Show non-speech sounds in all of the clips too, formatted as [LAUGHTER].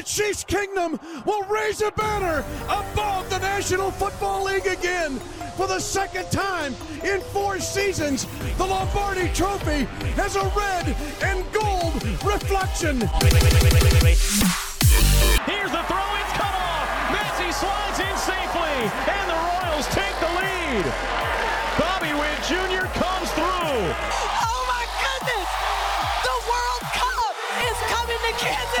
the Chiefs Kingdom will raise a banner above the National Football League again. For the second time in four seasons, the Lombardi Trophy has a red and gold reflection. Here's the throw, it's cut off. Massey slides in safely, and the Royals take the lead. Bobby Witt Jr. comes through.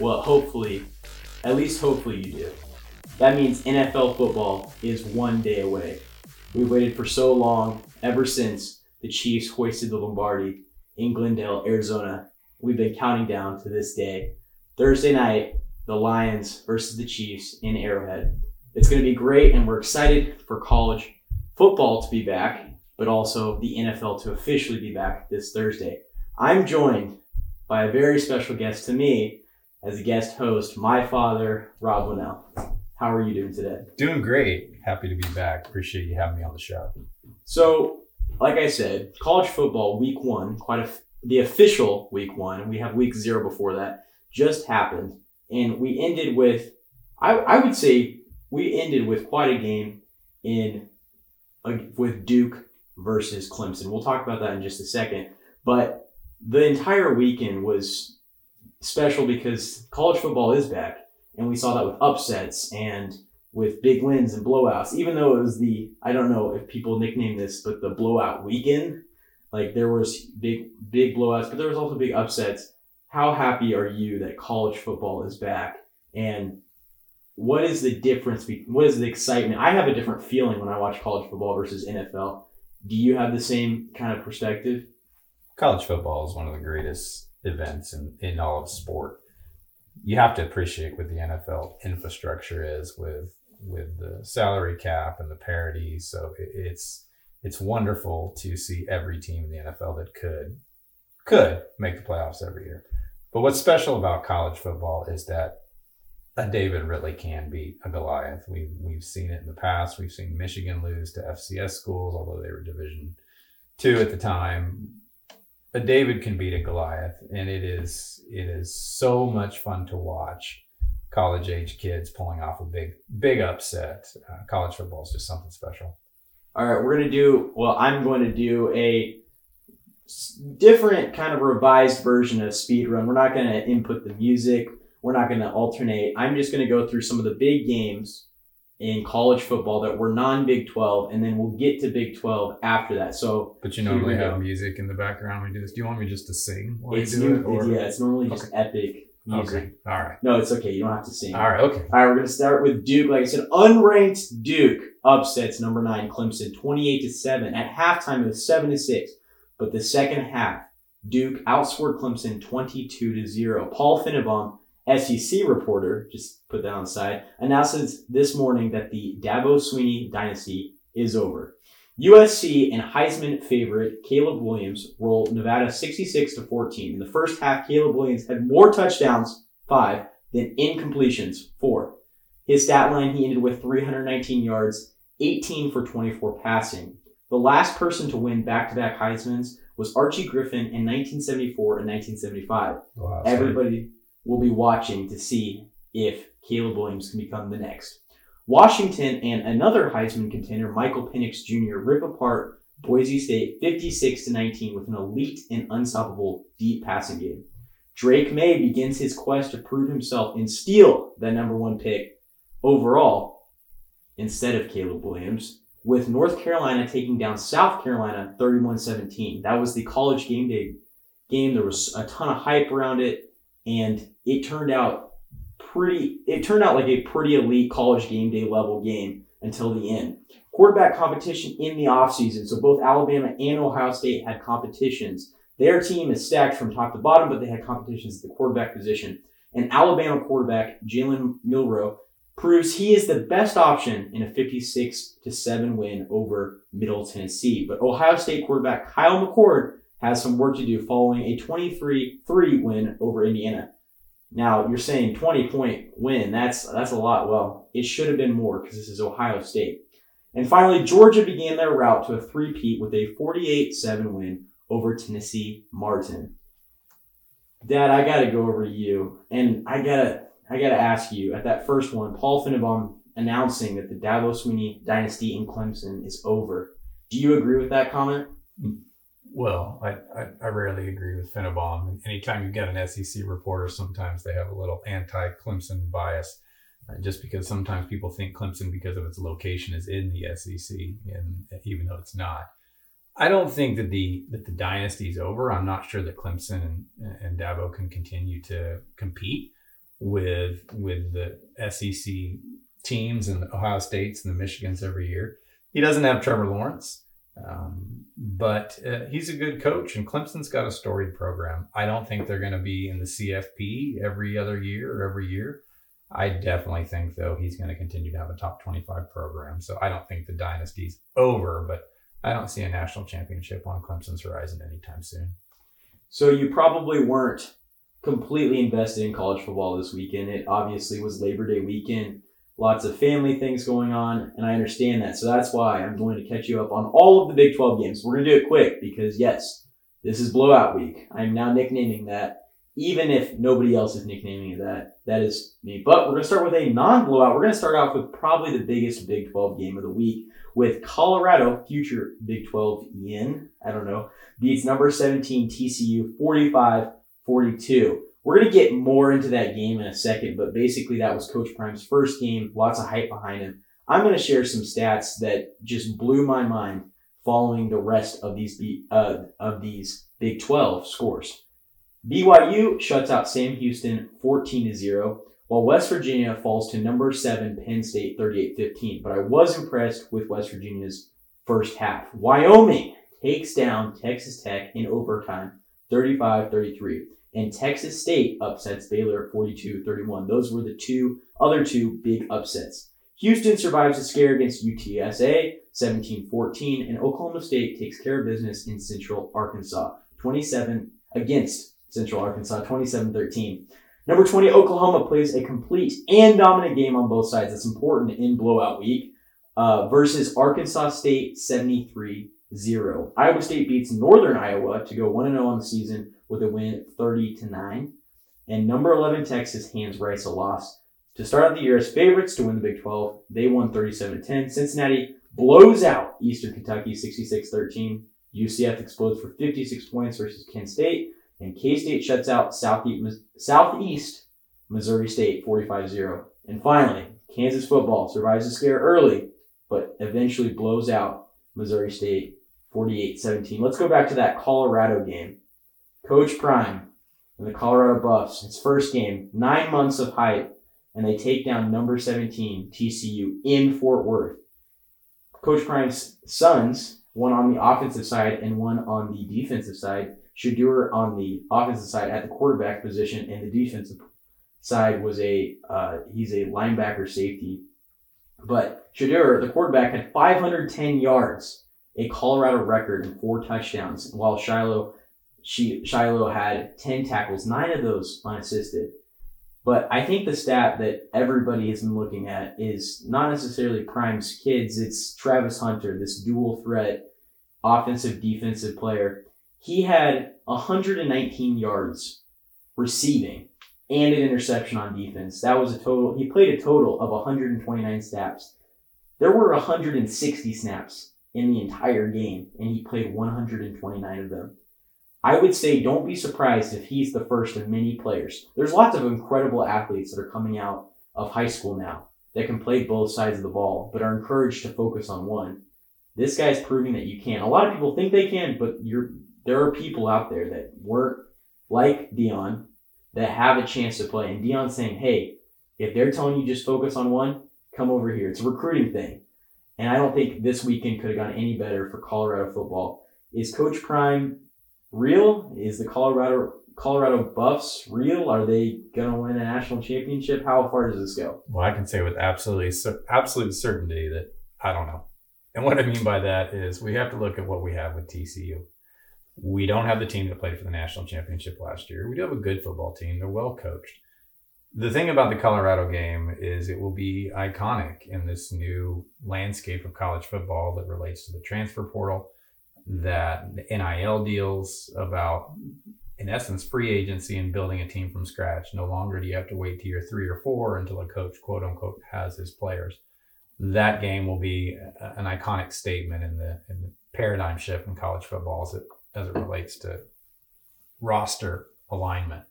Well, hopefully, at least hopefully you do. That means NFL football is one day away. We waited for so long, ever since the Chiefs hoisted the Lombardi in Glendale, Arizona. We've been counting down to this day. Thursday night, the Lions versus the Chiefs in Arrowhead. It's going to be great, and we're excited for college football to be back, but also the NFL to officially be back this Thursday. I'm joined by a very special guest to me as a guest host, my father, Rob Wonnell. How are you doing today? Doing great. Happy to be back. Appreciate you having me on the show. So, like I said, college football week one, quite a the official week one, and we have week zero before that, just happened, and we ended with, I, I would say, we ended with quite a game in uh, with Duke versus Clemson. We'll talk about that in just a second, but the entire weekend was special because college football is back, and we saw that with upsets and with big wins and blowouts. Even though it was the I don't know if people nickname this, but the blowout weekend. Like there was big big blowouts, but there was also big upsets. How happy are you that college football is back? And what is the difference? What is the excitement? I have a different feeling when I watch college football versus NFL. Do you have the same kind of perspective? College football is one of the greatest events in, in all of sport. You have to appreciate what the NFL infrastructure is with with the salary cap and the parity. So it, it's it's wonderful to see every team in the NFL that could could make the playoffs every year. But what's special about college football is that a David really can beat a Goliath. We've we've seen it in the past. We've seen Michigan lose to FCS schools, although they were Division two at the time. A David can beat a Goliath, and it is it is so much fun to watch college age kids pulling off a big big upset. Uh, college football is just something special. All right, we're gonna do. Well, I'm going to do a different kind of revised version of speed run. We're not gonna input the music. We're not gonna alternate. I'm just gonna go through some of the big games in college football that were non Big 12, and then we'll get to Big 12 after that. So, but you normally have music in the background when we do this. Do you want me just to sing while it's you do new, it? Or? Yeah, it's normally just okay. epic music. Okay. All right. No, it's okay. You don't have to sing. All right. Okay. All right. We're gonna start with Duke. Like I said, unranked Duke upsets number nine Clemson, twenty-eight to seven. At halftime, it was seven to six, but the second half, Duke outscored Clemson twenty-two to zero. Paul Finebaum, SEC reporter, just put that on the side, announces this morning that the Dabo Swinney dynasty is over. USC and Heisman favorite Caleb Williams rolled Nevada 66 to 14. In the first half, Caleb Williams had more touchdowns, five, than incompletions, four. His stat line, he ended with 319 yards, 18 for 24 passing. The last person to win back-to-back Heisman's was Archie Griffin in 1974 and 1975. Wow, Everybody will be watching to see if Caleb Williams can become the next. Washington and another Heisman contender, Michael Penix Jr., rip apart Boise State 56 to 19 with an elite and unstoppable deep passing game. Drake Maye begins his quest to prove himself and steal that number one pick overall instead of Caleb Williams, with North Carolina taking down South Carolina 31 17. That was the college game day game. There was a ton of hype around it, and it turned out pretty it turned out like a pretty elite college game day level game until the end. Quarterback competition in the offseason. So both Alabama and Ohio State had competitions. Their team is stacked from top to bottom, but they had competitions at the quarterback position. And Alabama quarterback Jalen Milroe proves he is the best option in a 56 to 7 win over Middle Tennessee. But Ohio State quarterback Kyle McCord has some work to do following a 23 3 win over Indiana. Now you're saying 20 point win. That's that's a lot. Well, it should have been more because this is Ohio State. And finally, Georgia began their route to a three-peat with a 48-7 win over Tennessee Martin. Dad, I gotta go over to you, and I gotta I gotta ask you at that first one, Paul Finebaum announcing that the Dabo Swinney dynasty in Clemson is over. Do you agree with that comment? Hmm. Well, I, I, I rarely agree with Finebaum. Anytime you get an SEC reporter, sometimes they have a little anti-Clemson bias, uh, just because sometimes people think Clemson, because of its location, is in the SEC, and even though it's not. I don't think that the that the dynasty is over. I'm not sure that Clemson and, and Dabo can continue to compete with with the SEC teams and the Ohio States and the Michigans every year. He doesn't have Trevor Lawrence. Um, but uh, he's a good coach, and Clemson's got a storied program. I don't think they're going to be in the CFP every other year or every year. I definitely think, though, he's going to continue to have a top 25 program. So I don't think the dynasty's over, but I don't see a national championship on Clemson's horizon anytime soon. So you probably weren't completely invested in college football this weekend. It obviously was Labor Day weekend lots of family things going on, and I understand that. So that's why I'm going to catch you up on all of the Big 12 games. We're going to do it quick because, yes, this is blowout week. I'm now nicknaming that, even if nobody else is nicknaming it that. That is me. But we're going to start with a non blowout. We're going to start off with probably the biggest Big 12 game of the week with Colorado, future Big 12 in, I don't know, beats number 17 TCU 45 42. We're going to get more into that game in a second, but basically that was Coach Prime's first game, lots of hype behind him. I'm going to share some stats that just blew my mind following the rest of these uh, of these Big 12 scores. BYU shuts out Sam Houston 14 to 0, while West Virginia falls to number 7 Penn State 38-15. But I was impressed with West Virginia's first half. Wyoming takes down Texas Tech in overtime 35-33 and Texas State upsets Baylor 42-31. Those were the two other two big upsets. Houston survives a scare against UTSA 17-14, and Oklahoma State takes care of business in Central Arkansas 27 against Central Arkansas 27-13. Number 20, Oklahoma plays a complete and dominant game on both sides. That's important in blowout week. Uh, versus Arkansas State 73 0. Iowa State beats Northern Iowa to go 1 0 on the season with a win 30 to 9. And number 11 Texas hands Rice a loss. To start out the year as favorites to win the Big 12, they won 37 to 10. Cincinnati blows out Eastern Kentucky 66 13. UCF explodes for 56 points versus Kent State. And K State shuts out Southeast, Missouri State 45 0. And finally, Kansas football survives the scare early, but eventually blows out Missouri State 48 17. Let's go back to that Colorado game. Coach Prime and the Colorado Buffs, his first game, nine months of hype, and they take down number 17 TCU in Fort Worth. Coach Prime's sons, one on the offensive side and one on the defensive side. Shedeur on the offensive side at the quarterback position, and the defensive side was a uh, he's a linebacker safety. But Shedeur, the quarterback, had 510 yards, a Colorado record, and four touchdowns, while Shiloh she, Shiloh had 10 tackles, nine of those unassisted. But I think the stat that everybody has been looking at is not necessarily Prime's kids, it's Travis Hunter, this dual threat offensive defensive player. He had 119 yards receiving and an interception on defense. That was a total, he played a total of 129 snaps. There were 160 snaps in the entire game, and he played 129 of them. I would say don't be surprised if he's the first of many players. There's lots of incredible athletes that are coming out of high school now that can play both sides of the ball, but are encouraged to focus on one. This guy's proving that you can. A lot of people think they can, but you're there are people out there that work like Deion that have a chance to play. And Deion's saying, hey, if they're telling you just focus on one, come over here. It's a recruiting thing. And I don't think this weekend could have gone any better for Colorado football. Is Coach Prime real? Is the Colorado Colorado Buffs real? Are they gonna win a national championship? How far does this go? Well, I can say with absolutely absolute certainty that I don't know. And what I mean by that is we have to look at what we have with TCU. We don't have the team that played for the national championship last year. We do have a good football team. They're well coached. The thing about the Colorado game is it will be iconic in this new landscape of college football that relates to the transfer portal, that NIL deals about in essence, free agency and building a team from scratch. No longer do you have to wait to year three or four until a coach, quote unquote, has his players. That game will be an iconic statement in the, in the paradigm shift in college football as it, as it relates to roster alignment.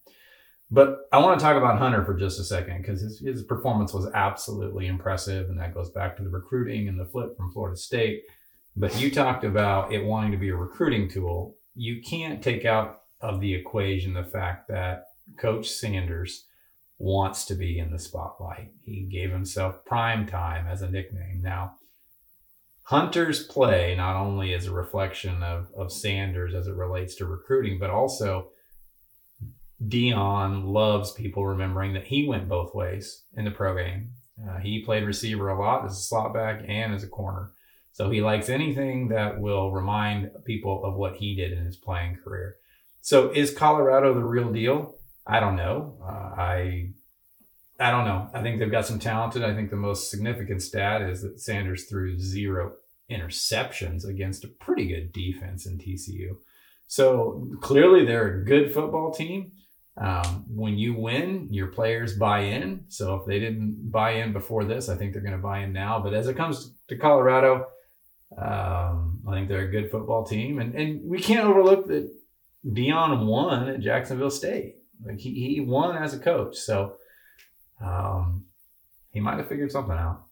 But I want to talk about Hunter for just a second because his, his performance was absolutely impressive. And that goes back to the recruiting and the flip from Florida State. But you talked about it wanting to be a recruiting tool. You can't take out of the equation the fact that Coach Sanders wants to be in the spotlight. He gave himself prime time as a nickname. Now, Hunter's play not only is a reflection of, of Sanders as it relates to recruiting, but also Deion loves people remembering that he went both ways in the pro game. Uh, he played receiver a lot as a slot back and as a corner. So he likes anything that will remind people of what he did in his playing career. So is Colorado the real deal? I don't know. Uh, I I don't know. I think they've got some talented. I think the most significant stat is that Sanders threw zero interceptions against a pretty good defense in TCU. So clearly they're a good football team. Um, when you win, your players buy in. So if they didn't buy in before this, I think they're going to buy in now. But as it comes to Colorado, um, I think they're a good football team, and and we can't overlook that Deion won at Jacksonville State. Like he, he won as a coach. So um, he might have figured something out.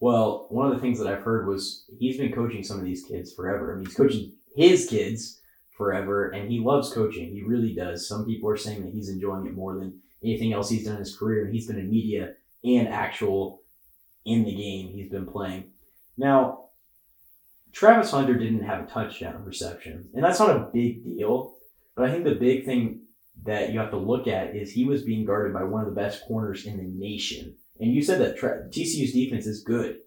Well, one of the things that I've heard was he's been coaching some of these kids forever. I mean, he's coaching his kids forever, and he loves coaching. He really does. Some people are saying that he's enjoying it more than anything else he's done in his career. And he's been in media and actual in the game he's been playing. Now, Travis Hunter didn't have a touchdown reception, and that's not a big deal. But I think the big thing that you have to look at is he was being guarded by one of the best corners in the nation. And you said that TCU's defense is good,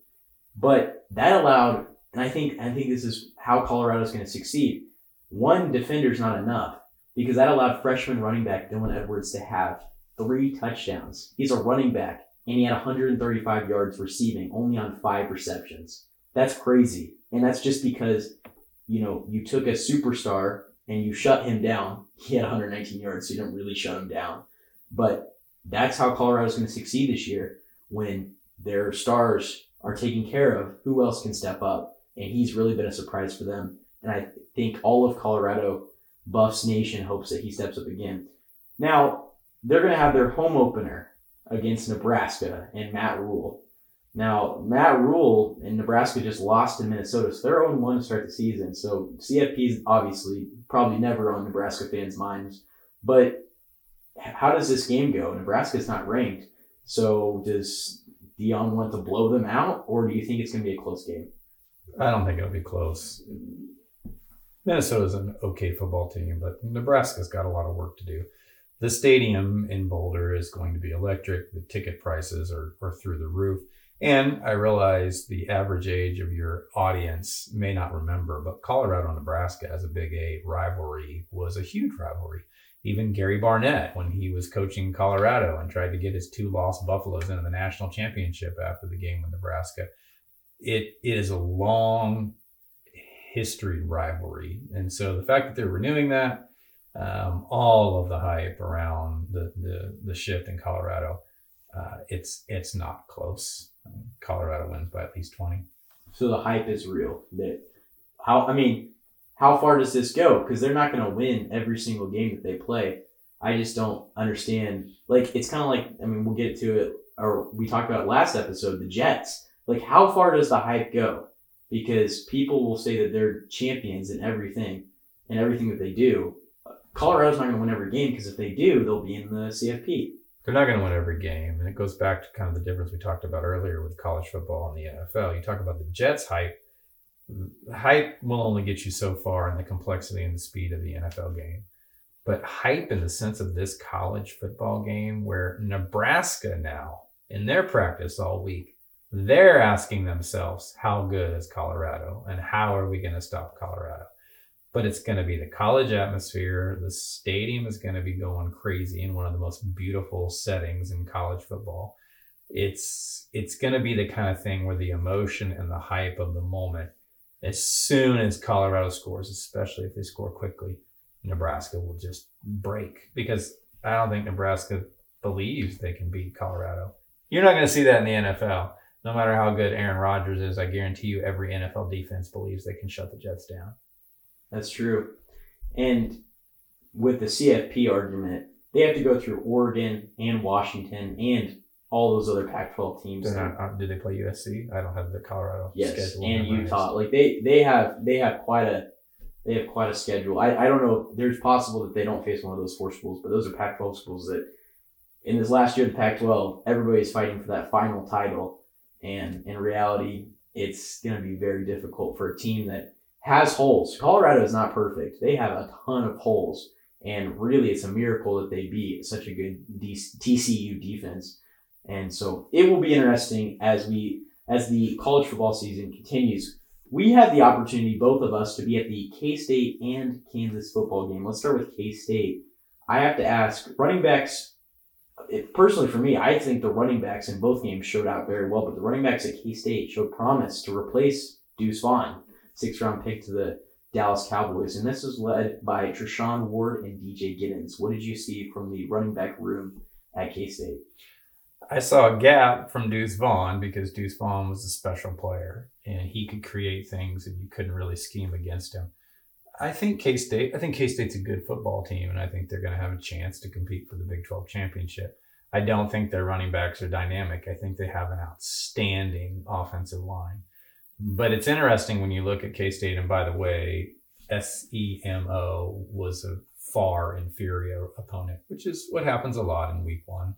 but that allowed, and I think I think this is how Colorado is going to succeed. One defender is not enough because that allowed freshman running back Dylan Edwards to have three touchdowns. He's a running back, and he had 135 yards receiving only on five receptions. That's crazy, and that's just because you know you took a superstar and you shut him down, he had 119 yards, so you don't really shut him down. But that's how Colorado's going to succeed this year when their stars are taken care of. Who else can step up? And he's really been a surprise for them. And I think all of Colorado Buffs Nation hopes that he steps up again. Now, they're going to have their home opener against Nebraska and Matt Rhule. Now, Matt Rhule in Nebraska just lost to Minnesota, so they're 0 1 to start the season. So CFP is obviously probably never on Nebraska fans' minds. But how does this game go? Nebraska's not ranked. So does Deion want to blow them out, or do you think it's going to be a close game? I don't think it'll be close. Minnesota's an okay football team, but Nebraska's got a lot of work to do. The stadium in Boulder is going to be electric. The ticket prices are, are through the roof. And I realize the average age of your audience may not remember, but Colorado Nebraska as a Big A rivalry was a huge rivalry. Even Gary Barnett, when he was coaching Colorado and tried to get his two lost Buffaloes into the national championship after the game with Nebraska, it is a long history rivalry. And so the fact that they're renewing that, um, all of the hype around the, the, the shift in Colorado, uh, it's it's not close. Colorado wins by at least 20. So the hype is real. That how I mean, how far does this go? Because they're not going to win every single game that they play. I just don't understand. Like it's kind of like I mean, we'll get to it, or we talked about last episode, the Jets. Like how far does the hype go? Because people will say that they're champions in everything and everything that they do. Colorado's not going to win every game because if they do, they'll be in the CFP they're not going to win every game. And it goes back to kind of the difference we talked about earlier with college football and the NFL. You talk about the Jets hype. hype will only get you so far in the complexity and the speed of the NFL game. But hype in the sense of this college football game, where Nebraska now, in their practice all week, they're asking themselves, how good is Colorado and how are we going to stop Colorado? But it's going to be the college atmosphere. The stadium is going to be going crazy in one of the most beautiful settings in college football. It's it's going to be the kind of thing where the emotion and the hype of the moment, as soon as Colorado scores, especially if they score quickly, Nebraska will just break because I don't think Nebraska believes they can beat Colorado. You're not going to see that in the NFL no matter how good Aaron Rodgers is, I guarantee you every NFL defense believes they can shut the Jets down. That's true. And with the CFP argument, they have to go through Oregon and Washington and all those other Pac-12 teams. Not, uh, did they play USC? I don't have the Colorado yes, schedule. and Utah. Like they they have they have quite a they have quite a schedule. I, I don't know. There's possible that they don't face one of those four schools, but those are Pac-12 schools that in this last year of the Pac-12, everybody's fighting for that final title. And in reality, it's going to be very difficult for a team that has holes. Colorado is not perfect. They have a ton of holes. And really, it's a miracle that they beat such a good TCU defense. And so it will be interesting as we as the college football season continues. We have the opportunity, both of us, to be at the K State and Kansas football game. Let's start with K State. I have to ask, running backs it, personally for me, I think the running backs in both games showed out very well, but the running backs at K State showed promise to replace Deuce Vaughn, six round pick to the Dallas Cowboys. And this was led by Treshaun Ward and DJ Giddens. What did you see from the running back room at K State? I saw a gap from Deuce Vaughn because Deuce Vaughn was a special player and he could create things and you couldn't really scheme against him. I think K State. I think K State's a good football team, and I think they're going to have a chance to compete for the Big Twelve championship. I don't think their running backs are dynamic. I think they have an outstanding offensive line. But it's interesting when you look at K State, and by the way, SEMO was a far inferior opponent, which is what happens a lot in week one.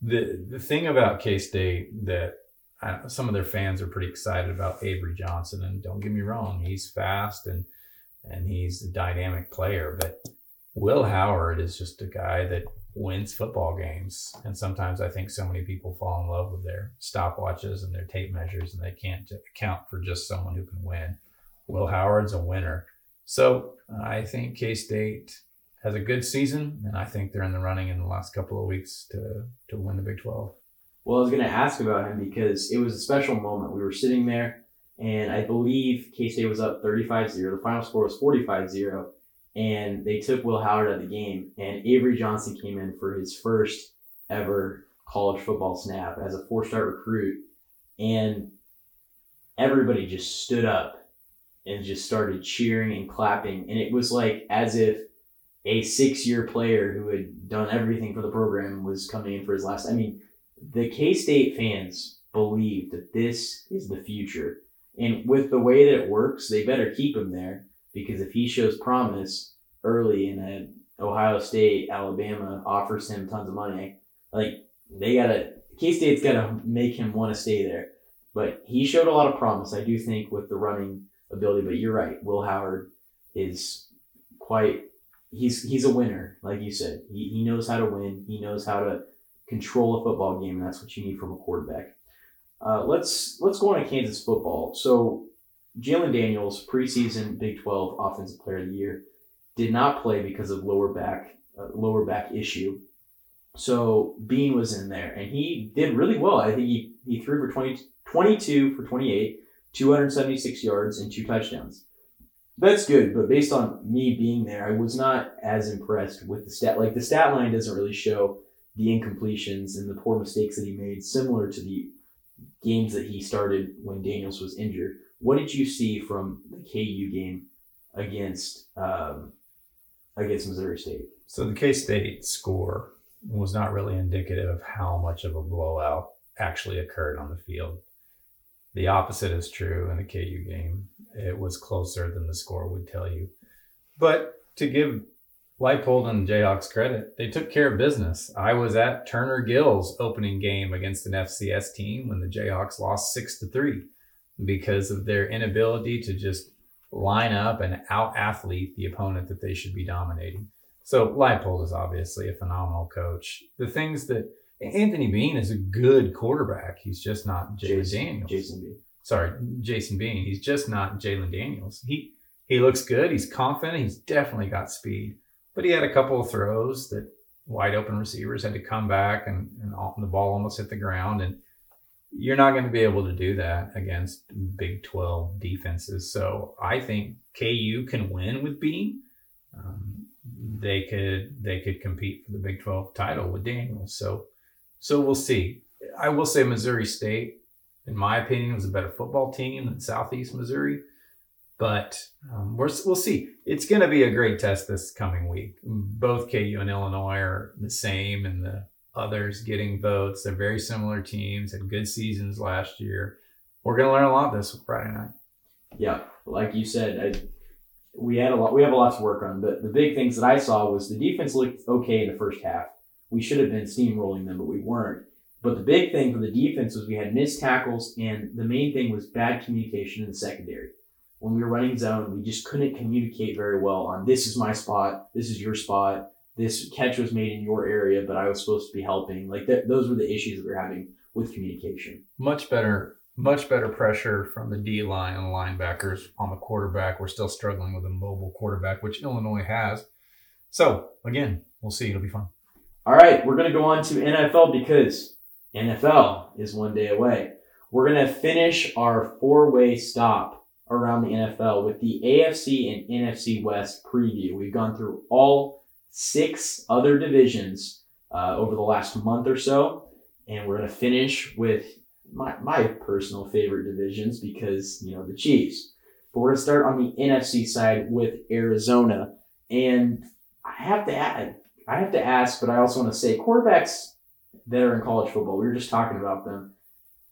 The the thing about K State that uh, some of their fans are pretty excited about Avery Johnson, and don't get me wrong, he's fast and and he's a dynamic player. But Will Howard is just a guy that wins football games. And sometimes I think so many people fall in love with their stopwatches and their tape measures, and they can't account for just someone who can win. Will Howard's a winner. So uh, I think K State has a good season, and I think they're in the running in the last couple of weeks to, to win the Big 12. Well, I was going to ask about him because it was a special moment. We were sitting there and I believe K State was up 35 0. The final score was 45 0. And they took Will Howard out of the game. And Avery Johnson came in for his first ever college football snap as a four star recruit. And everybody just stood up and just started cheering and clapping. And it was like as if a six year player who had done everything for the program was coming in for his last. I mean, the K State fans believe that this is the future and with the way that it works, they better keep him there because if he shows promise early in then Ohio State, Alabama offers him tons of money, like they gotta K State's gotta make him want to stay there. But he showed a lot of promise, I do think, with the running ability. But you're right, Will Howard is quite he's he's a winner, like you said. He, he knows how to win. He knows how to control a football game, and that's what you need from a quarterback. Uh, let's let's go on to Kansas football. So Jalon Daniels, preseason Big 12 Offensive Player of the Year, did not play because of lower back uh, lower back issue. So Bean was in there, and he did really well. I think he, he threw for 20, 22 for 28, 276 yards, and two touchdowns. That's good, but based on me being there, I was not as impressed with the stat. Like the stat line doesn't really show the incompletions and the poor mistakes that he made, similar to the games that he started when Daniels was injured. What did you see from the KU game against um, against Missouri State? So the K State score was not really indicative of how much of a blowout actually occurred on the field. The opposite is true in the KU game. It was closer than the score would tell you. But to give Leipold and Jayhawks credit, they took care of business. I was at Turner Gill's opening game against an FCS team when the Jayhawks lost six to three. Because of their inability to just line up and out athlete the opponent that they should be dominating. So Leipold is obviously a phenomenal coach. The things that Anthony Bean is a good quarterback. He's just not Jalon Jason, Daniels. Jason B. Sorry, Jason Bean. He's just not Jalon Daniels. He he looks good. He's confident. He's definitely got speed. But he had a couple of throws that wide open receivers had to come back and, and the ball almost hit the ground. And you're not going to be able to do that against Big 12 defenses. So I think KU can win with Bean. Um, they could they could compete for the Big 12 title with Daniels. So so we'll see. I will say Missouri State, in my opinion, was a better football team than Southeast Missouri. But um, we're, we'll see. It's going to be a great test this coming week. Both KU and Illinois are the same, in the others getting votes. They're very similar teams, had good seasons last year. We're going to learn a lot this Friday night. Yeah, like you said, I, we had a lot. We have a lot to work on. But the big things that I saw was the defense looked okay in the first half. We should have been steamrolling them, but we weren't. But the big thing for the defense was we had missed tackles, and the main thing was bad communication in the secondary. When we were running zone, we just couldn't communicate very well on this is my spot, this is your spot, this catch was made in your area, but I was supposed to be helping. Like th- those were the issues that we are having with communication. Much better, much better pressure from the D line and the linebackers on the quarterback. We're still struggling with a mobile quarterback, which Illinois has. So again, we'll see. It'll be fun. All right, we're going to go on to NFL because NFL is one day away. We're going to finish our four way stop around the NFL with the AFC and NFC West preview. We've gone through all six other divisions uh, over the last month or so, and we're going to finish with my, my personal favorite divisions because, you know, the Chiefs. But we're going to start on the NFC side with Arizona. And I have to add, I have to ask, but I also want to say quarterbacks that are in college football, we were just talking about them.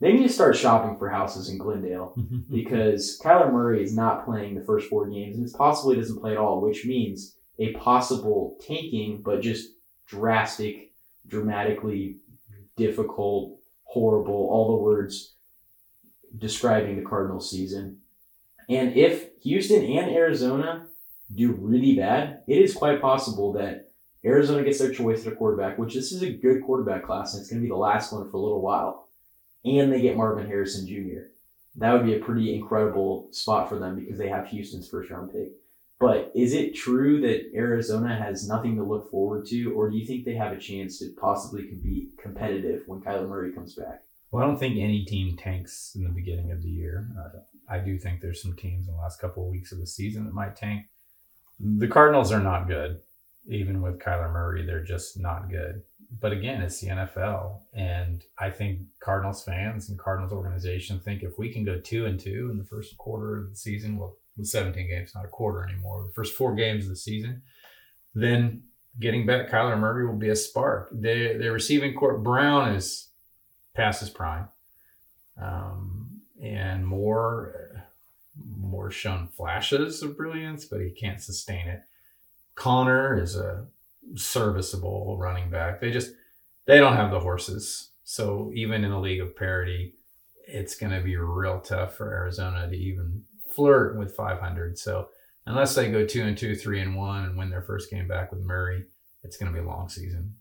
They need to start shopping for houses in Glendale [LAUGHS] because Kyler Murray is not playing the first four games and it's possibly doesn't play at all, which means a possible tanking, but just drastic, dramatically difficult, horrible, all the words describing the Cardinals season. And if Houston and Arizona do really bad, it is quite possible that Arizona gets their choice at a quarterback, which this is a good quarterback class, and it's going to be the last one for a little while. And they get Marvin Harrison Jr. That would be a pretty incredible spot for them because they have Houston's first round pick. But is it true that Arizona has nothing to look forward to, or do you think they have a chance to possibly be competitive when Kyler Murray comes back? Well, I don't think any team tanks in the beginning of the year. Uh, I do think there's some teams in the last couple of weeks of the season that might tank. The Cardinals are not good even with Kyler Murray, they're just not good. But again, it's the NFL, and I think Cardinals fans and Cardinals organization think if we can go two and two in the first quarter of the season, well, with 17 games, not a quarter anymore, the first four games of the season, then getting back Kyler Murray will be a spark. The the receiving court Brown is past his prime, um, and more more shown flashes of brilliance, but he can't sustain it. Conner is a serviceable running back. They just they don't have the horses. So even in a league of parity, it's going to be real tough for Arizona to even flirt with 500. So unless they go two and two, three and one, and win their first game back with Murray, it's going to be a long season.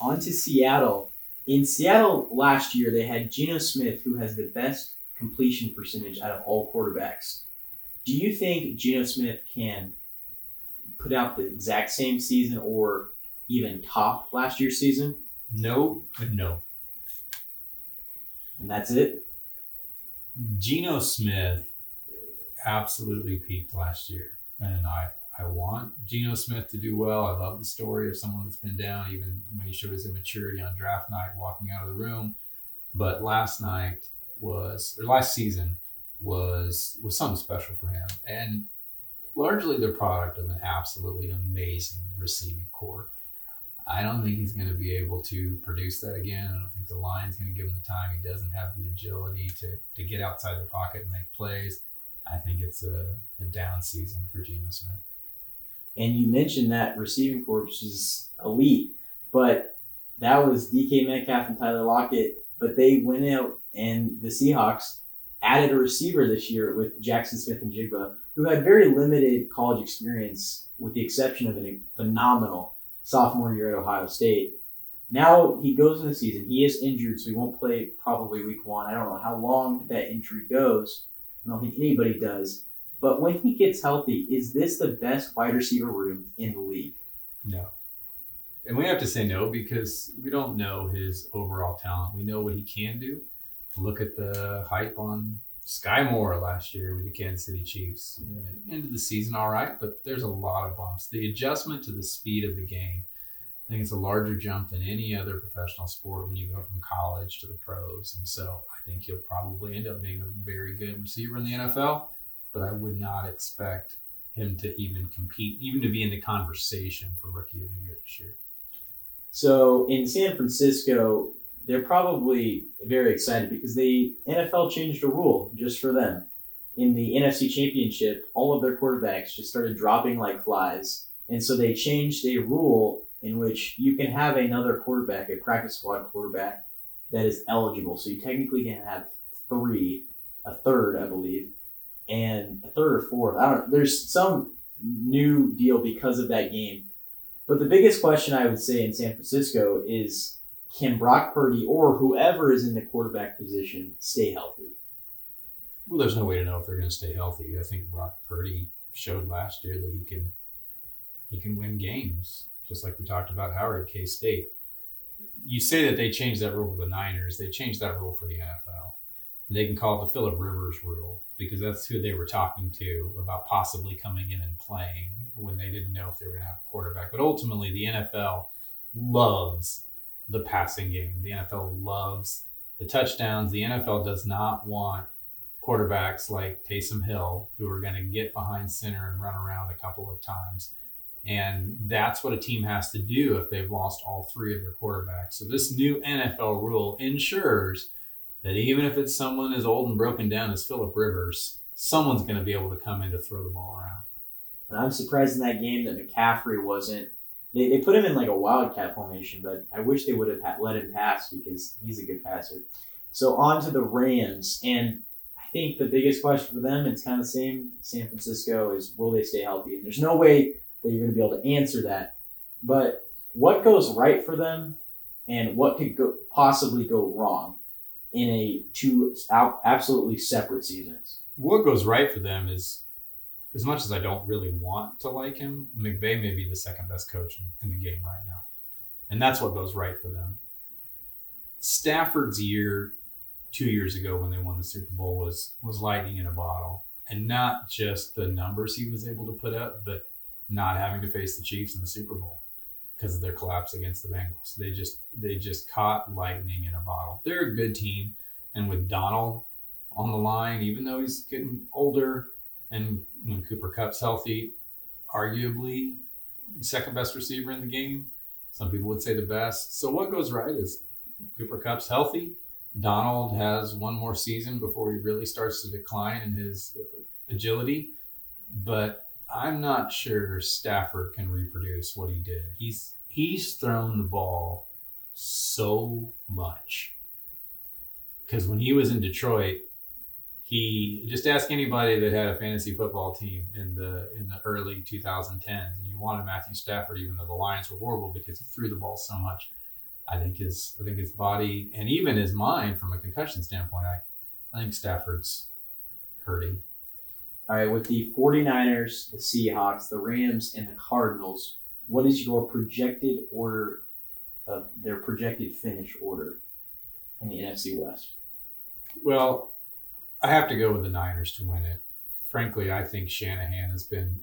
On to Seattle. In Seattle last year, they had Geno Smith, who has the best completion percentage out of all quarterbacks. Do you think Geno Smith can put out the exact same season or even top last year's season? No, no. And that's it? Geno Smith absolutely peaked last year, and I I want Geno Smith to do well. I love the story of someone that's been down, even when he showed his immaturity on draft night, walking out of the room. But last night was, or last season was was something special for him, and largely the product of an absolutely amazing receiving core. I don't think he's going to be able to produce that again. I don't think the line's going to give him the time. He doesn't have the agility to, to get outside the pocket and make plays. I think it's a, a down season for Geno Smith. And you mentioned that receiving corps is elite, but that was DK Metcalf and Tyler Lockett. But they went out and the Seahawks added a receiver this year with Jackson Smith-Njigba, who had very limited college experience, with the exception of a phenomenal sophomore year at Ohio State. Now he goes in the season. He is injured, so he won't play probably week one. I don't know how long that injury goes. I don't think anybody does. But when he gets healthy, is this the best wide receiver room in the league? No. And we have to say no because we don't know his overall talent. We know what he can do. Look at the hype on Skyy Moore last year with the Kansas City Chiefs. End of the season, all right, but there's a lot of bumps. The adjustment to the speed of the game, I think it's a larger jump than any other professional sport when you go from college to the pros. And so I think he'll probably end up being a very good receiver in the NFL, but I would not expect him to even compete, even to be in the conversation for rookie of the year this year. So in San Francisco, they're probably very excited because the NFL changed a rule just for them. In the NFC Championship, all of their quarterbacks just started dropping like flies. And so they changed a rule in which you can have another quarterback, a practice squad quarterback, that is eligible. So you technically can have three, a third, I believe, and a third or fourth. I don't. There's some new deal because of that game. But the biggest question I would say in San Francisco is can Brock Purdy or whoever is in the quarterback position stay healthy? Well, there's no way to know if they're going to stay healthy. I think Brock Purdy showed last year that he can he can win games, just like we talked about Howard at K State. You say that they changed that rule for the Niners. They changed that rule for the NFL. They can call it the Philip Rivers rule because that's who they were talking to about possibly coming in and playing when they didn't know if they were going to have a quarterback. But ultimately, the NFL loves the passing game. The NFL loves the touchdowns. The NFL does not want quarterbacks like Taysom Hill who are going to get behind center and run around a couple of times. And that's what a team has to do if they've lost all three of their quarterbacks. So this new NFL rule ensures that even if it's someone as old and broken down as Philip Rivers, someone's going to be able to come in to throw the ball around. And I'm surprised in that game that McCaffrey wasn't they, they put him in like a wildcat formation, but I wish they would have had, let him pass because he's a good passer. So on to the Rams, and I think the biggest question for them, it's kind of the same San Francisco, is will they stay healthy? And there's no way that you're going to be able to answer that. But what goes right for them, and what could go, possibly go wrong in a two absolutely separate seasons? What goes right for them is as much as I don't really want to like him, McVay may be the second best coach in, in the game right now. And that's what goes right for them. Stafford's year two years ago when they won the Super Bowl was was lightning in a bottle. And not just the numbers he was able to put up, but not having to face the Chiefs in the Super Bowl because of their collapse against the Bengals. They just they just caught lightning in a bottle. They're a good team. And with Donald on the line, even though he's getting older, and when Cooper Kupp's healthy, arguably the second best receiver in the game. Some people would say the best. So what goes right is Cooper Kupp's healthy. Donald has one more season before he really starts to decline in his agility, but I'm not sure Stafford can reproduce what he did. He's he's thrown the ball so much because when he was in Detroit, he just ask anybody that had a fantasy football team in the in the early 2010s and you wanted Matthew Stafford even though the Lions were horrible because he threw the ball so much I think his I think his body and even his mind from a concussion standpoint, I, I think Stafford's hurting. All right, with the 49ers, the Seahawks, the Rams, and the Cardinals, what is your projected order of their projected finish order in the NFC West? Well, I have to go with the Niners to win it. Frankly, I think Shanahan has been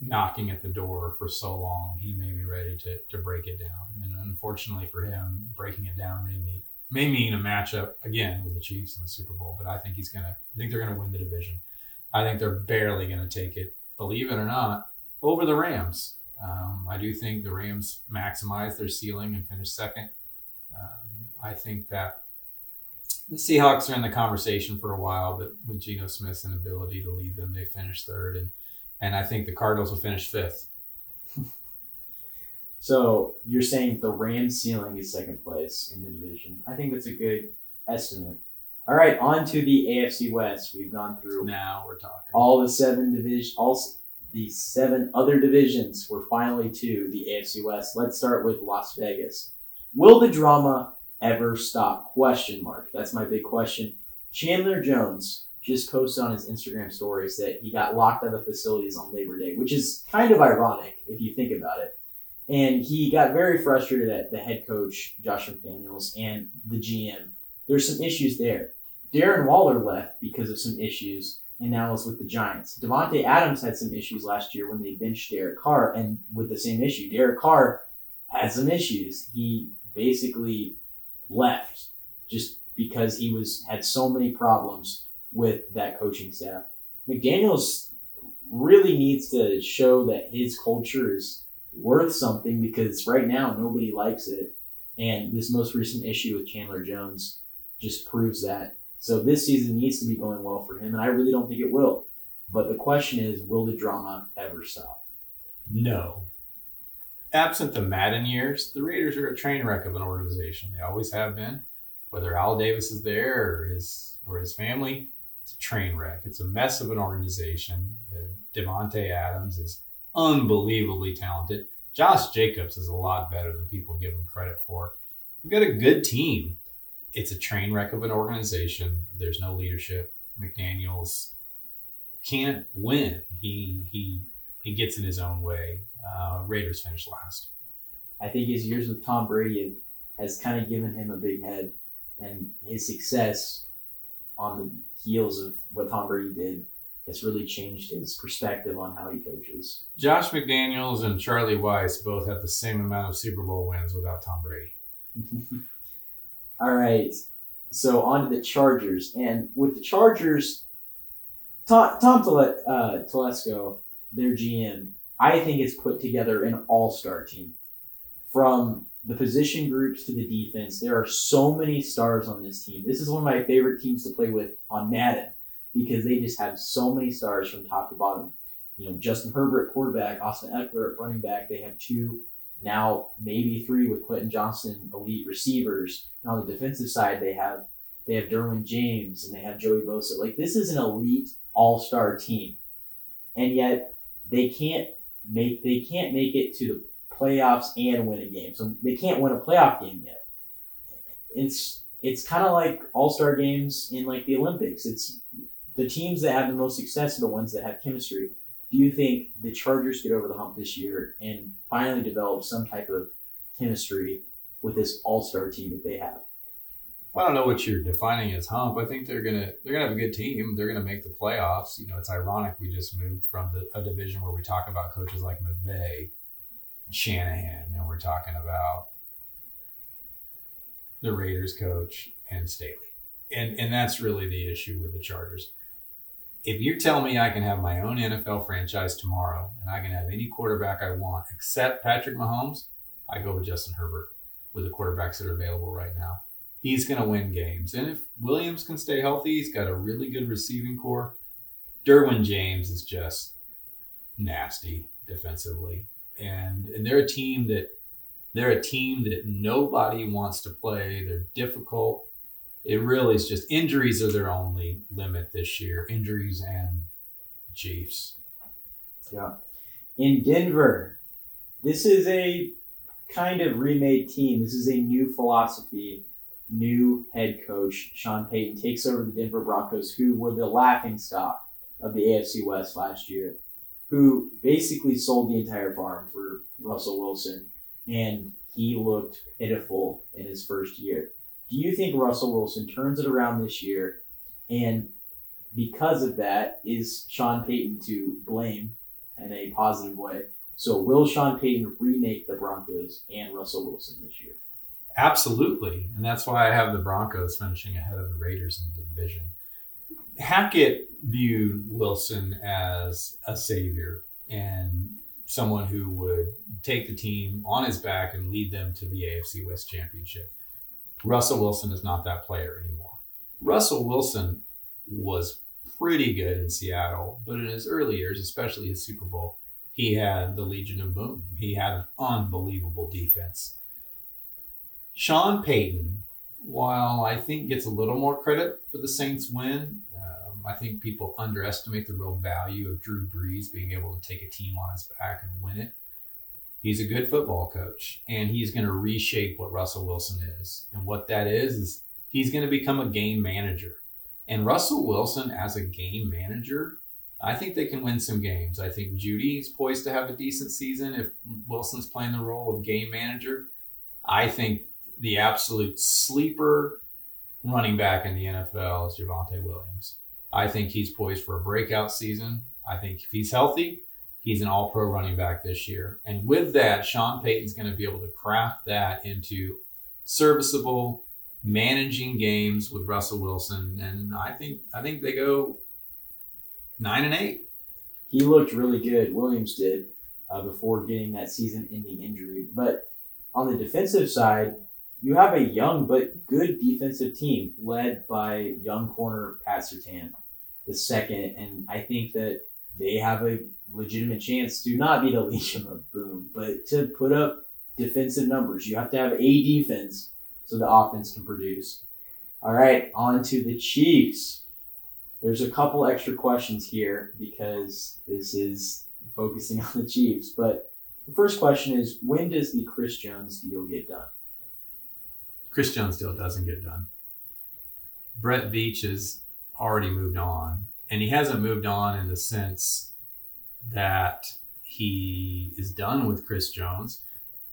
knocking at the door for so long. He may be ready to, to break it down. And unfortunately for him, breaking it down may mean may mean a matchup again with the Chiefs in the Super Bowl. But I think he's gonna I think they're gonna win the division. I think they're barely gonna take it, believe it or not, over the Rams. Um, I do think the Rams maximize their ceiling and finish second. Um, I think that the Seahawks are in the conversation for a while, but with Geno Smith's inability to lead them, they finish third, and and I think the Cardinals will finish fifth. [LAUGHS] So you're saying the Rams ceiling is second place in the division. I think that's a good estimate. All right, on to the AFC West. We've gone through Now we're talking. all the seven division, all the seven other divisions. We're finally to the AFC West. Let's start with Las Vegas. Will the drama ever stop? Question mark. That's my big question. Chandler Jones just posted on his Instagram stories that he got locked out of facilities on Labor Day, which is kind of ironic if you think about it. And he got very frustrated at the head coach, Josh McDaniels, and the GM. There's some issues there. Darren Waller left because of some issues and now is with the Giants. Davante Adams had some issues last year when they benched Derek Carr, and with the same issue, Derek Carr had some issues. He basically left just because he was had so many problems with that coaching staff. McDaniels really needs to show that his culture is worth something because right now nobody likes it. And this most recent issue with Chandler Jones just proves that. So this season needs to be going well for him, and I really don't think it will. But the question is, will the drama ever stop? No. Absent the Madden years, the Raiders are a train wreck of an organization. They always have been. Whether Al Davis is there or his or his family, it's a train wreck. It's a mess of an organization. Uh, Davante Adams is unbelievably talented. Josh Jacobs is a lot better than people give him credit for. We've got a good team. It's a train wreck of an organization. There's no leadership. McDaniels can't win. He he he gets in his own way. Uh, Raiders finish last. I think his years with Tom Brady has kind of given him a big head, and his success on the heels of what Tom Brady did has really changed his perspective on how he coaches. Josh McDaniels and Charlie Weis both have the same amount of Super Bowl wins without Tom Brady. [LAUGHS] All right, so on to the Chargers, and with the Chargers, Tom, Tom Tele, uh, Telesco, their GM, I think has put together an all-star team. From the position groups to the defense, there are so many stars on this team. This is one of my favorite teams to play with on Madden because they just have so many stars from top to bottom. You know, Justin Herbert, quarterback, Austin Ekeler, running back. They have two, now maybe three with Quentin Johnston, elite receivers. And on the defensive side, they have they have Derwin James and they have Joey Bosa. Like this is an elite all-star team, and yet they can't make they can't make it to the playoffs and win a game. So they can't win a playoff game yet. It's it's kind of like all-star games in like the Olympics. It's the teams that have the most success are the ones that have chemistry. Do you think the Chargers get over the hump this year and finally develop some type of chemistry with this all-star team that they have? I don't know what you're defining as hump. I think they're gonna they're gonna have a good team. They're gonna make the playoffs. You know, it's ironic we just moved from the, a division where we talk about coaches like McVay, Shanahan, and we're talking about the Raiders coach and Staley. And and that's really the issue with the Chargers. If you tell me I can have my own NFL franchise tomorrow and I can have any quarterback I want except Patrick Mahomes, I go with Justin Herbert with the quarterbacks that are available right now he's going to win games. And if Williams can stay healthy, he's got a really good receiving corps. Derwin James is just nasty defensively. And and they're a team that they're a team that nobody wants to play. They're difficult. It really is just injuries are their only limit this year. Injuries and Chiefs. Yeah. In Denver, this is a kind of remade team. This is a new philosophy, new head coach. Sean Payton takes over the Denver Broncos, who were the laughing stock of the AFC West last year, who basically sold the entire farm for Russell Wilson, and he looked pitiful in his first year. Do you think Russell Wilson turns it around this year? And because of that, is Sean Payton to blame in a positive way? So will Sean Payton remake the Broncos and Russell Wilson this year? Absolutely. And that's why I have the Broncos finishing ahead of the Raiders in the division. Hackett viewed Wilson as a savior and someone who would take the team on his back and lead them to the AFC West Championship. Russell Wilson is not that player anymore. Russell Wilson was pretty good in Seattle, but in his early years, especially his Super Bowl, he had the Legion of Boom. He had an unbelievable defense. Sean Payton, while I think gets a little more credit for the Saints win, um, I think people underestimate the real value of Drew Brees being able to take a team on his back and win it. He's a good football coach, and he's going to reshape what Russell Wilson is. And what that is, is he's going to become a game manager. And Russell Wilson, as a game manager, I think they can win some games. I think Jeudy's poised to have a decent season if Wilson's playing the role of game manager. I think the absolute sleeper running back in the NFL is Javonte Williams. I think he's poised for a breakout season. I think if he's healthy, he's an all pro running back this year. And with that, Sean Payton's going to be able to craft that into serviceable, managing games with Russell Wilson. And I think I think they go nine and eight. He looked really good. Williams did uh, before getting that season-ending injury. But on the defensive side, you have a young but good defensive team led by young corner Pat Surtain, the second, and I think that they have a legitimate chance to not be the Legion of Boom, but to put up defensive numbers. You have to have a defense so the offense can produce. All right, on to the Chiefs. There's a couple extra questions here because this is focusing [LAUGHS] on the Chiefs. But the first question is when does the Chris Jones deal get done? Chris Jones deal doesn't get done. Brett Veach has already moved on, and he hasn't moved on in the sense that he is done with Chris Jones,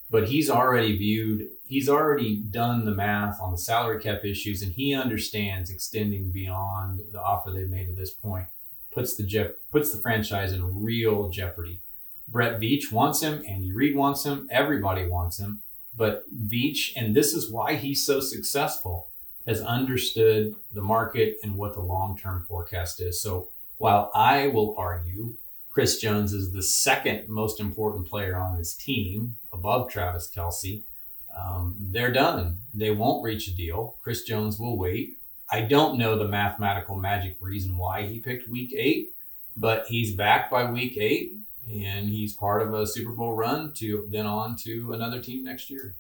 but he's already viewed, he's already done the math on the salary cap issues, and he understands extending beyond the offer they've made at this point puts the je- puts the franchise in real jeopardy. Brett Veach wants him, Andy Reid wants him, everybody wants him, but Veach, and this is why he's so successful, has understood the market and what the long term forecast is. So while I will argue Chris Jones is the second most important player on this team above Travis Kelce, Um, they're done. They won't reach a deal. Chris Jones will wait. I don't know the mathematical magic reason why he picked week eight, but he's back by week eight and he's part of a Super Bowl run to then on to another team next year.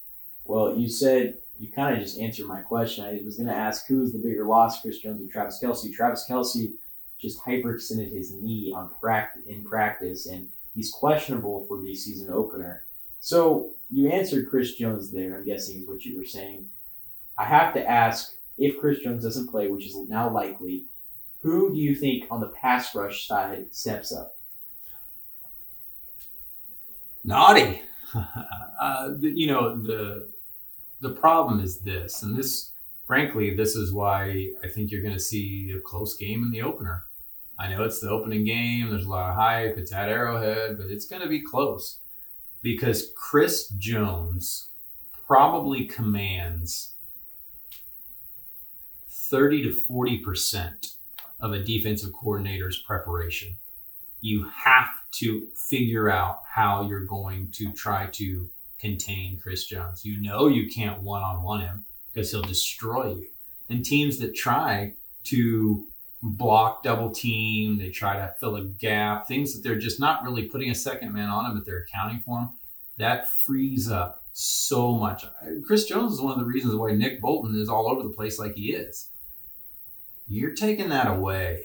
Well, you said you kind of just answered my question. I was going to ask who is the bigger loss, Chris Jones or Travis Kelce? Travis Kelce just hyperextended his knee on practice in practice, and he's questionable for the season opener. So you answered Chris Jones there. I'm guessing is what you were saying. I have to ask if Chris Jones doesn't play, which is now likely. Who do you think on the pass rush side steps up? Naughty. [LAUGHS] uh, you know the the problem is this, and this, frankly, this is why I think you're going to see a close game in the opener. I know it's the opening game. There's a lot of hype. It's at Arrowhead, but it's going to be close because Chris Jones probably commands 30 to 40% of a defensive coordinator's preparation. You have to figure out how you're going to try to contain Chris Jones. You know you can't one on one him because he'll destroy you. And teams that try to block double team, they try to fill a gap, things that they're just not really putting a second man on him, but they're accounting for him. That frees up so much. Chris Jones is one of the reasons why Nick Bolton is all over the place like he is. You're taking that away,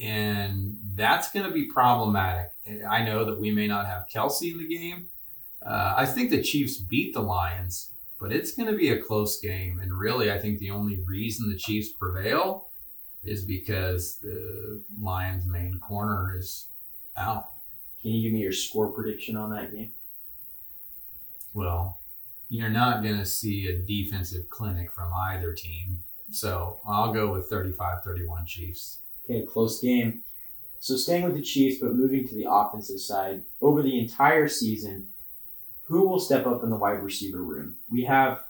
and that's going to be problematic. I know that we may not have Kelce in the game, Uh, I think the Chiefs beat the Lions, but it's going to be a close game. And really, I think the only reason the Chiefs prevail is because the Lions' main corner is out. Can you give me your score prediction on that game? Well, you're not going to see a defensive clinic from either team. So I'll go with 35 31 Chiefs. Okay, close game. So staying with the Chiefs, but moving to the offensive side, over the entire season, who will step up in the wide receiver room? We have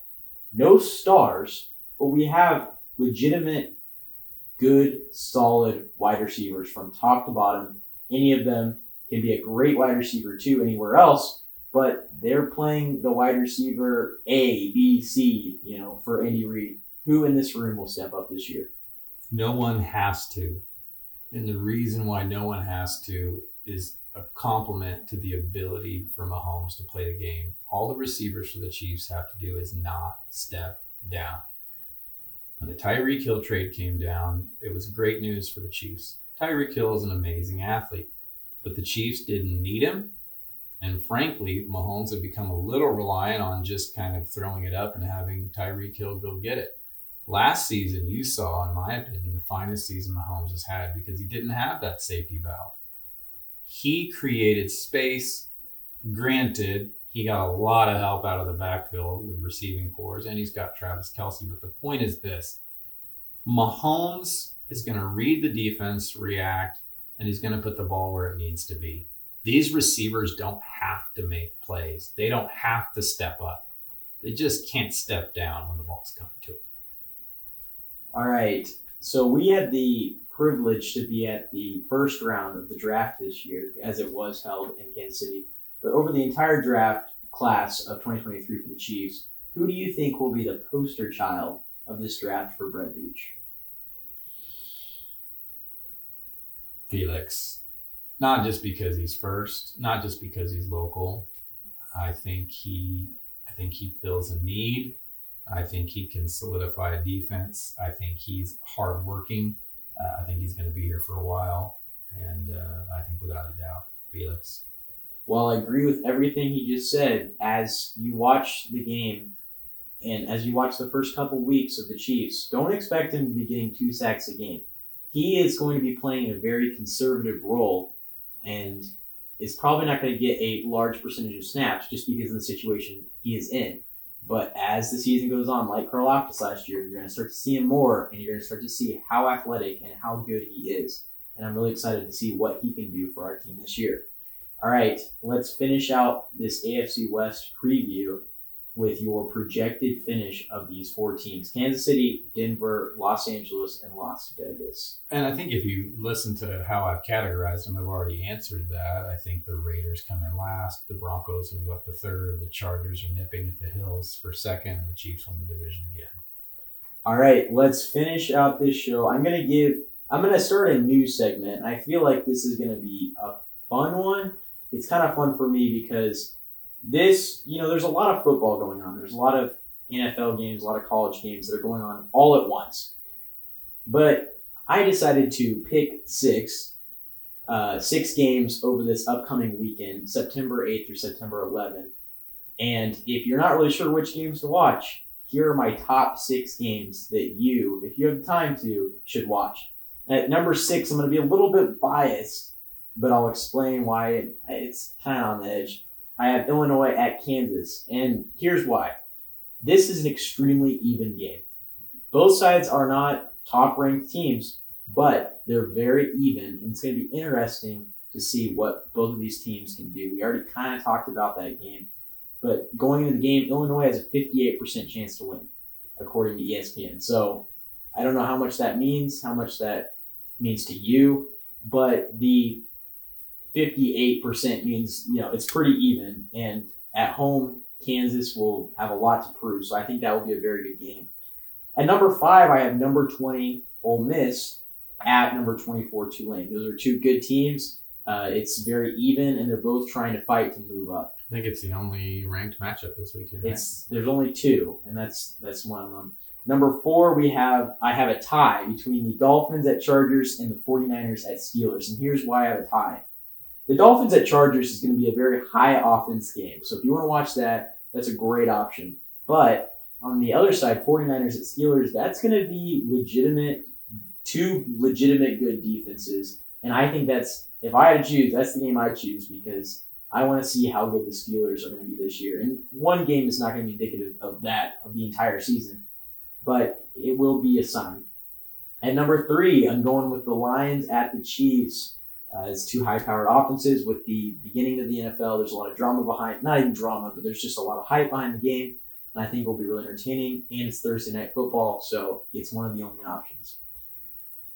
no stars, but we have legitimate, good, solid wide receivers from top to bottom. Any of them can be a great wide receiver too anywhere else, but they're playing the wide receiver A, B, C, you know, for Andy Reid. Who in this room will step up this year? No one has to. And the reason why no one has to is a compliment to the ability for Mahomes to play the game. All the receivers for the Chiefs have to do is not step down. When the Tyreek Hill trade came down, it was great news for the Chiefs. Tyreek Hill is an amazing athlete, but the Chiefs didn't need him. And frankly, Mahomes had become a little reliant on just kind of throwing it up and having Tyreek Hill go get it. Last season, you saw, in my opinion, the finest season Mahomes has had because he didn't have that safety valve. He created space. Granted, he got a lot of help out of the backfield with receiving cores, and he's got Travis Kelce. But the point is this Mahomes is going to read the defense, react, and he's going to put the ball where it needs to be. These receivers don't have to make plays, they don't have to step up. They just can't step down when the ball's coming to them. All right. So we had the privilege to be at the first round of the draft this year, as it was held in Kansas City. But over the entire draft class of 2023 for the Chiefs, who do you think will be the poster child of this draft for Brett Veach? Felix. Not just because he's first, not just because he's local. I think he I think he fills a need. I think he can solidify a defense. I think he's hardworking. Uh, I think he's going to be here for a while. And uh, I think without a doubt, Felix. Well, I agree with everything he just said. As you watch the game and as you watch the first couple weeks of the Chiefs, don't expect him to be getting two sacks a game. He is going to be playing a very conservative role and is probably not going to get a large percentage of snaps just because of the situation he is in. But as the season goes on, like Karlaftis last year, you're going to start to see him more, and you're going to start to see how athletic and how good he is. And I'm really excited to see what he can do for our team this year. All right, let's finish out this AFC West preview with your projected finish of these four teams Kansas City, Denver, Los Angeles, and Las Vegas. And I think if you listen to how I've categorized them, I've already answered that. I think the Raiders come in last, the Broncos move up to third, the Chargers are nipping at the Hills for second, and the Chiefs win the division again. All right, let's finish out this show. I'm going to give, I'm going to start a new segment. I feel like this is going to be a fun one. It's kind of fun for me because this, you know, there's a lot of football going on. There's a lot of NFL games, a lot of college games that are going on all at once. But I decided to pick six, uh, six games over this upcoming weekend, September 8th through September 11th. And if you're not really sure which games to watch, here are my top six games that you, if you have time to, should watch. At number six, I'm going to be a little bit biased, but I'll explain why it's kind of on the edge. I have Illinois at Kansas, and here's why. This is an extremely even game. Both sides are not top ranked teams, but they're very even, and it's going to be interesting to see what both of these teams can do. We already kind of talked about that game, but going into the game, Illinois has a 58% chance to win, according to ESPN. So I don't know how much that means, how much that means to you, but the 58% means, you know, it's pretty even. And at home, Kansas will have a lot to prove. So I think that will be a very good game. At number five, I have number 20, Ole Miss, at number 24, Tulane. Those are two good teams. Uh, it's very even, and they're both trying to fight to move up. I think it's the only ranked matchup this weekend. Right? It's there's only two, and that's that's one of them. Number four, we have I have a tie between the Dolphins at Chargers and the 49ers at Steelers. And here's why I have a tie The Dolphins at Chargers is going to be a very high offense game. So if you want to watch that, that's a great option. But on the other side, 49ers at Steelers, that's going to be legitimate, two legitimate good defenses. And I think that's, if I had to choose, that's the game I choose because I want to see how good the Steelers are going to be this year. And one game is not going to be indicative of that, of the entire season, but it will be a sign. At number three, I'm going with the Lions at the Chiefs. Uh, it's two high-powered offenses. With the beginning of the NFL, there's a lot of drama behind, not even drama, but there's just a lot of hype behind the game. And I think will be really entertaining. And it's Thursday night football, so it's one of the only options.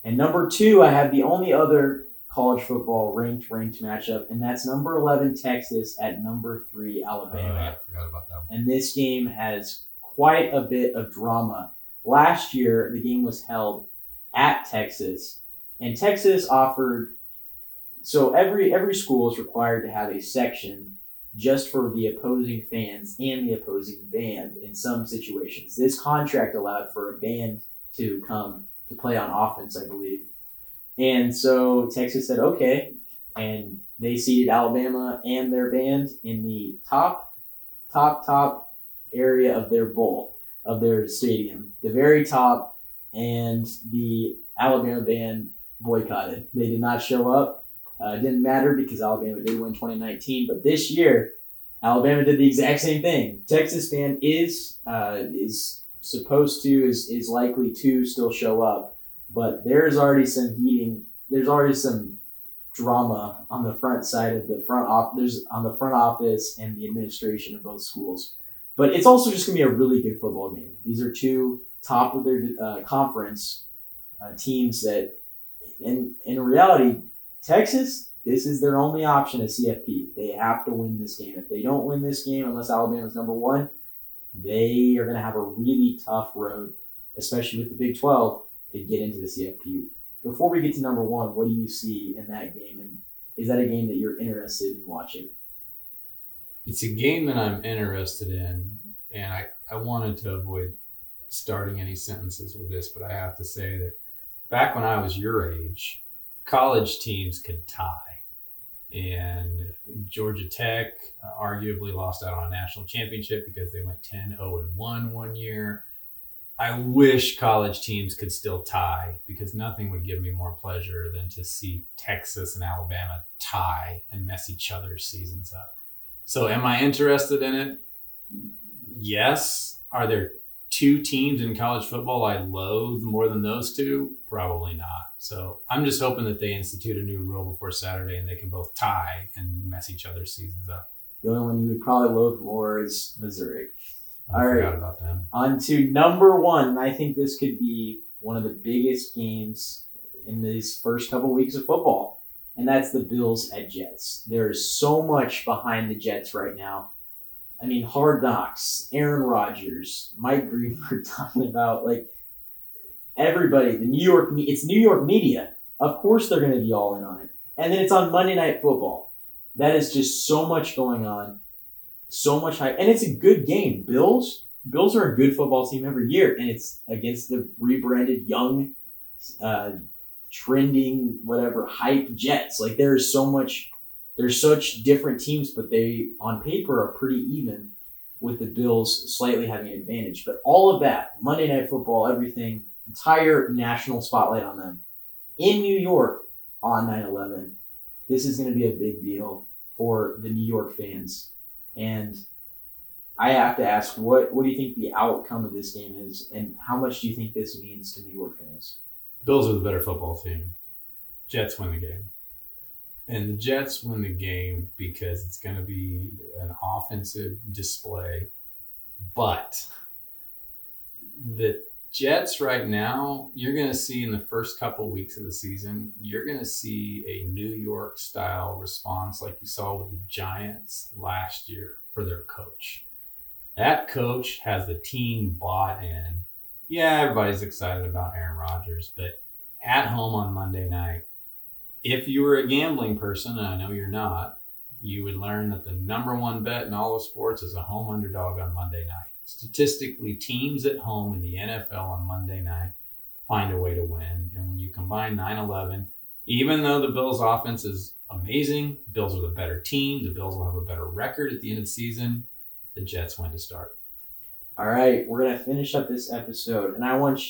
And number two, I have the only other college football ranked ranked matchup, and that's number eleven Texas at number three Alabama. Oh, I forgot about that one. And this game has quite a bit of drama. Last year, the game was held at Texas, and Texas offered so every every school is required to have a section just for the opposing fans and the opposing band in some situations. This contract allowed for a band to come to play on offense, I believe. And so Texas said, okay. And they seated Alabama and their band in the top, top, top area of their bowl, of their stadium, the very top. And the Alabama band boycotted. They did not show up. Uh, it didn't matter because Alabama did win 2019. But this year, Alabama did the exact same thing. Texas band is uh, is supposed to is is likely to still show up, but there's already some heating. There's already some drama on the front side of the front off. There's on the front office and the administration of both schools. But it's also just gonna be a really good football game. These are two top of their uh, conference uh, teams that, in in reality, Texas, this is their only option at CFP. They have to win this game. If they don't win this game, unless Alabama's number one, they are going to have a really tough road, especially with the Big 12, to get into the CFP. Before we get to number one, what do you see in that game? And is that a game that you're interested in watching? It's a game that I'm interested in, and I, I wanted to avoid starting any sentences with this, but I have to say that back when I was your age, college teams could tie. And Georgia Tech uh, arguably lost out on a national championship because they went 10 0 and 1 one year. I wish college teams could still tie because nothing would give me more pleasure than to see Texas and Alabama tie and mess each other's seasons up. So, am I interested in it? Yes. Are there two teams in college football I loathe more than those two? Probably not. So I'm just hoping that they institute a new rule before Saturday and they can both tie and mess each other's seasons up. The only one you would probably loathe more is Missouri. I All forgot right. about them. On to number one. I think this could be one of the biggest games in these first couple weeks of football, and that's the Bills at Jets. There is so much behind the Jets right now. I mean, Hard Knocks, Aaron Rodgers, Mike Greenberg [LAUGHS] talking about like everybody. The New York, it's New York media. Of course, they're going to be all in on it, and then it's on Monday Night Football. That is just so much going on, so much hype, and it's a good game. Bills, Bills are a good football team every year, and it's against the rebranded young, uh, trending whatever hype Jets. Like there's so much, there's such different teams, but they on paper are pretty even, with the Bills slightly having an advantage. But all of that, Monday Night Football, everything, entire national spotlight on them in New York on 9/11. This is going to be a big deal for the New York fans, and I have to ask, what what do you think the outcome of this game is, and how much do you think this means to New York fans? Bills are the better football team. Jets win the game. And the Jets win the game because it's going to be an offensive display. But the Jets right now, you're going to see in the first couple weeks of the season, you're going to see a New York style response like you saw with the Giants last year for their coach. That coach has the team bought in. Yeah, everybody's excited about Aaron Rodgers, but at home on Monday night, if you were a gambling person, and I know you're not, you would learn that the number one bet in all of sports is a home underdog on Monday night. Statistically, teams at home in the NFL on Monday night find a way to win. And when you combine 9 11 Even though the Bills' offense is amazing, Bills are the better team. The Bills will have a better record at the end of the season. The Jets win to start. All right, we're gonna finish up this episode, and I want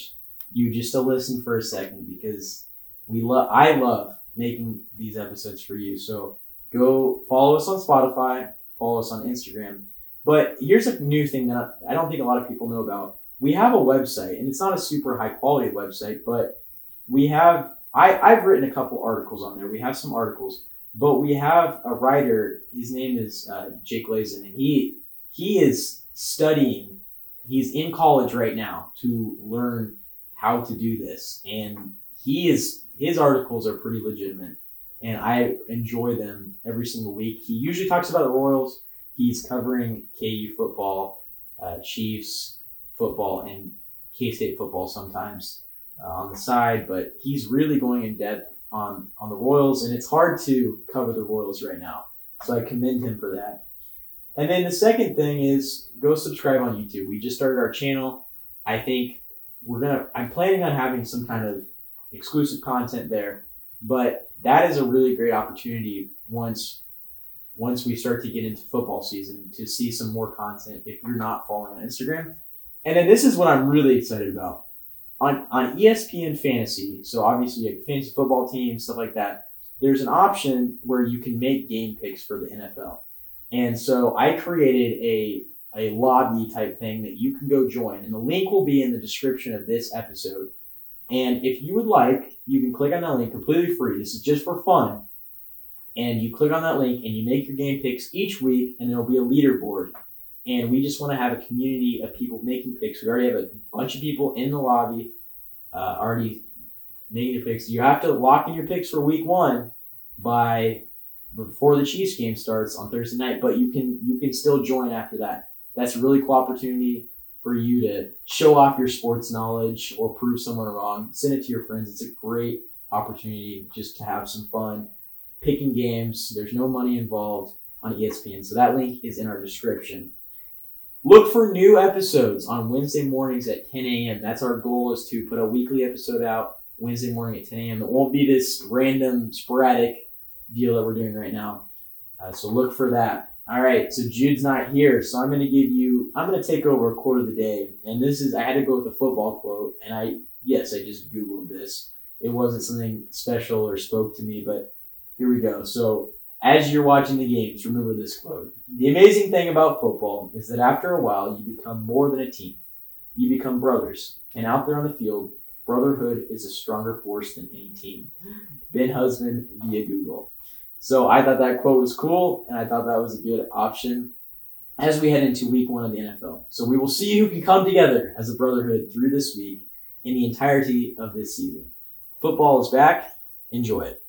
you just to listen for a second because we love. I love making these episodes for you. So go follow us on Spotify, follow us on Instagram. But here's a new thing that I don't think a lot of people know about. We have a website, and it's not a super high quality website, but we have. I, I've written a couple articles on there. We have some articles, but we have a writer. His name is uh, Jake Lazen, and he he is studying. He's in college right now to learn how to do this, and he is his articles are pretty legitimate, and I enjoy them every single week. He usually talks about the Royals. He's covering KU football, uh, Chiefs football, and K State football sometimes uh, on the side, but he's really going in depth on on the Royals, and it's hard to cover the Royals right now. So I commend him for that. And then the second thing is go subscribe on YouTube. We just started our channel. I think we're gonna. I'm planning on having some kind of exclusive content there. But that is a really great opportunity once once we start to get into football season to see some more content if you're not following on Instagram. And then this is what I'm really excited about. On on ESPN Fantasy, so obviously you have fantasy football team, stuff like that, there's an option where you can make game picks for the NFL. And so I created a a lobby type thing that you can go join. And the link will be in the description of this episode. And if you would like, you can click on that link completely free. This is just for fun. And you click on that link and you make your game picks each week, and there will be a leaderboard. And we just want to have a community of people making picks. We already have a bunch of people in the lobby uh, already making picks. You have to lock in your picks for week one by before the Chiefs game starts on Thursday night, but you can you can still join after that. That's a really cool opportunity for you to show off your sports knowledge or prove someone wrong. Send it to your friends. It's a great opportunity just to have some fun picking games. There's no money involved on ESPN. So that link is in our description. Look for new episodes on Wednesday mornings at 10 a.m. That's our goal is to put a weekly episode out Wednesday morning at 10 a.m. It won't be this random sporadic deal that we're doing right now. Uh, so look for that. All right, so Jude's not here, so I'm going to give you. I'm going to take over a quote of the day, and this is I had to go with a football quote, and I yes, I just googled this. It wasn't something special or spoke to me, but here we go. So as you're watching the games, remember this quote: "The amazing thing about football is that after a while, you become more than a team. You become brothers, and out there on the field, brotherhood is a stronger force than any team." Ben Husband via Google. So I thought that quote was cool, and I thought that was a good option as we head into week one of the NFL. So we will see who can come together as a brotherhood through this week in the entirety of this season. Football is back. Enjoy it.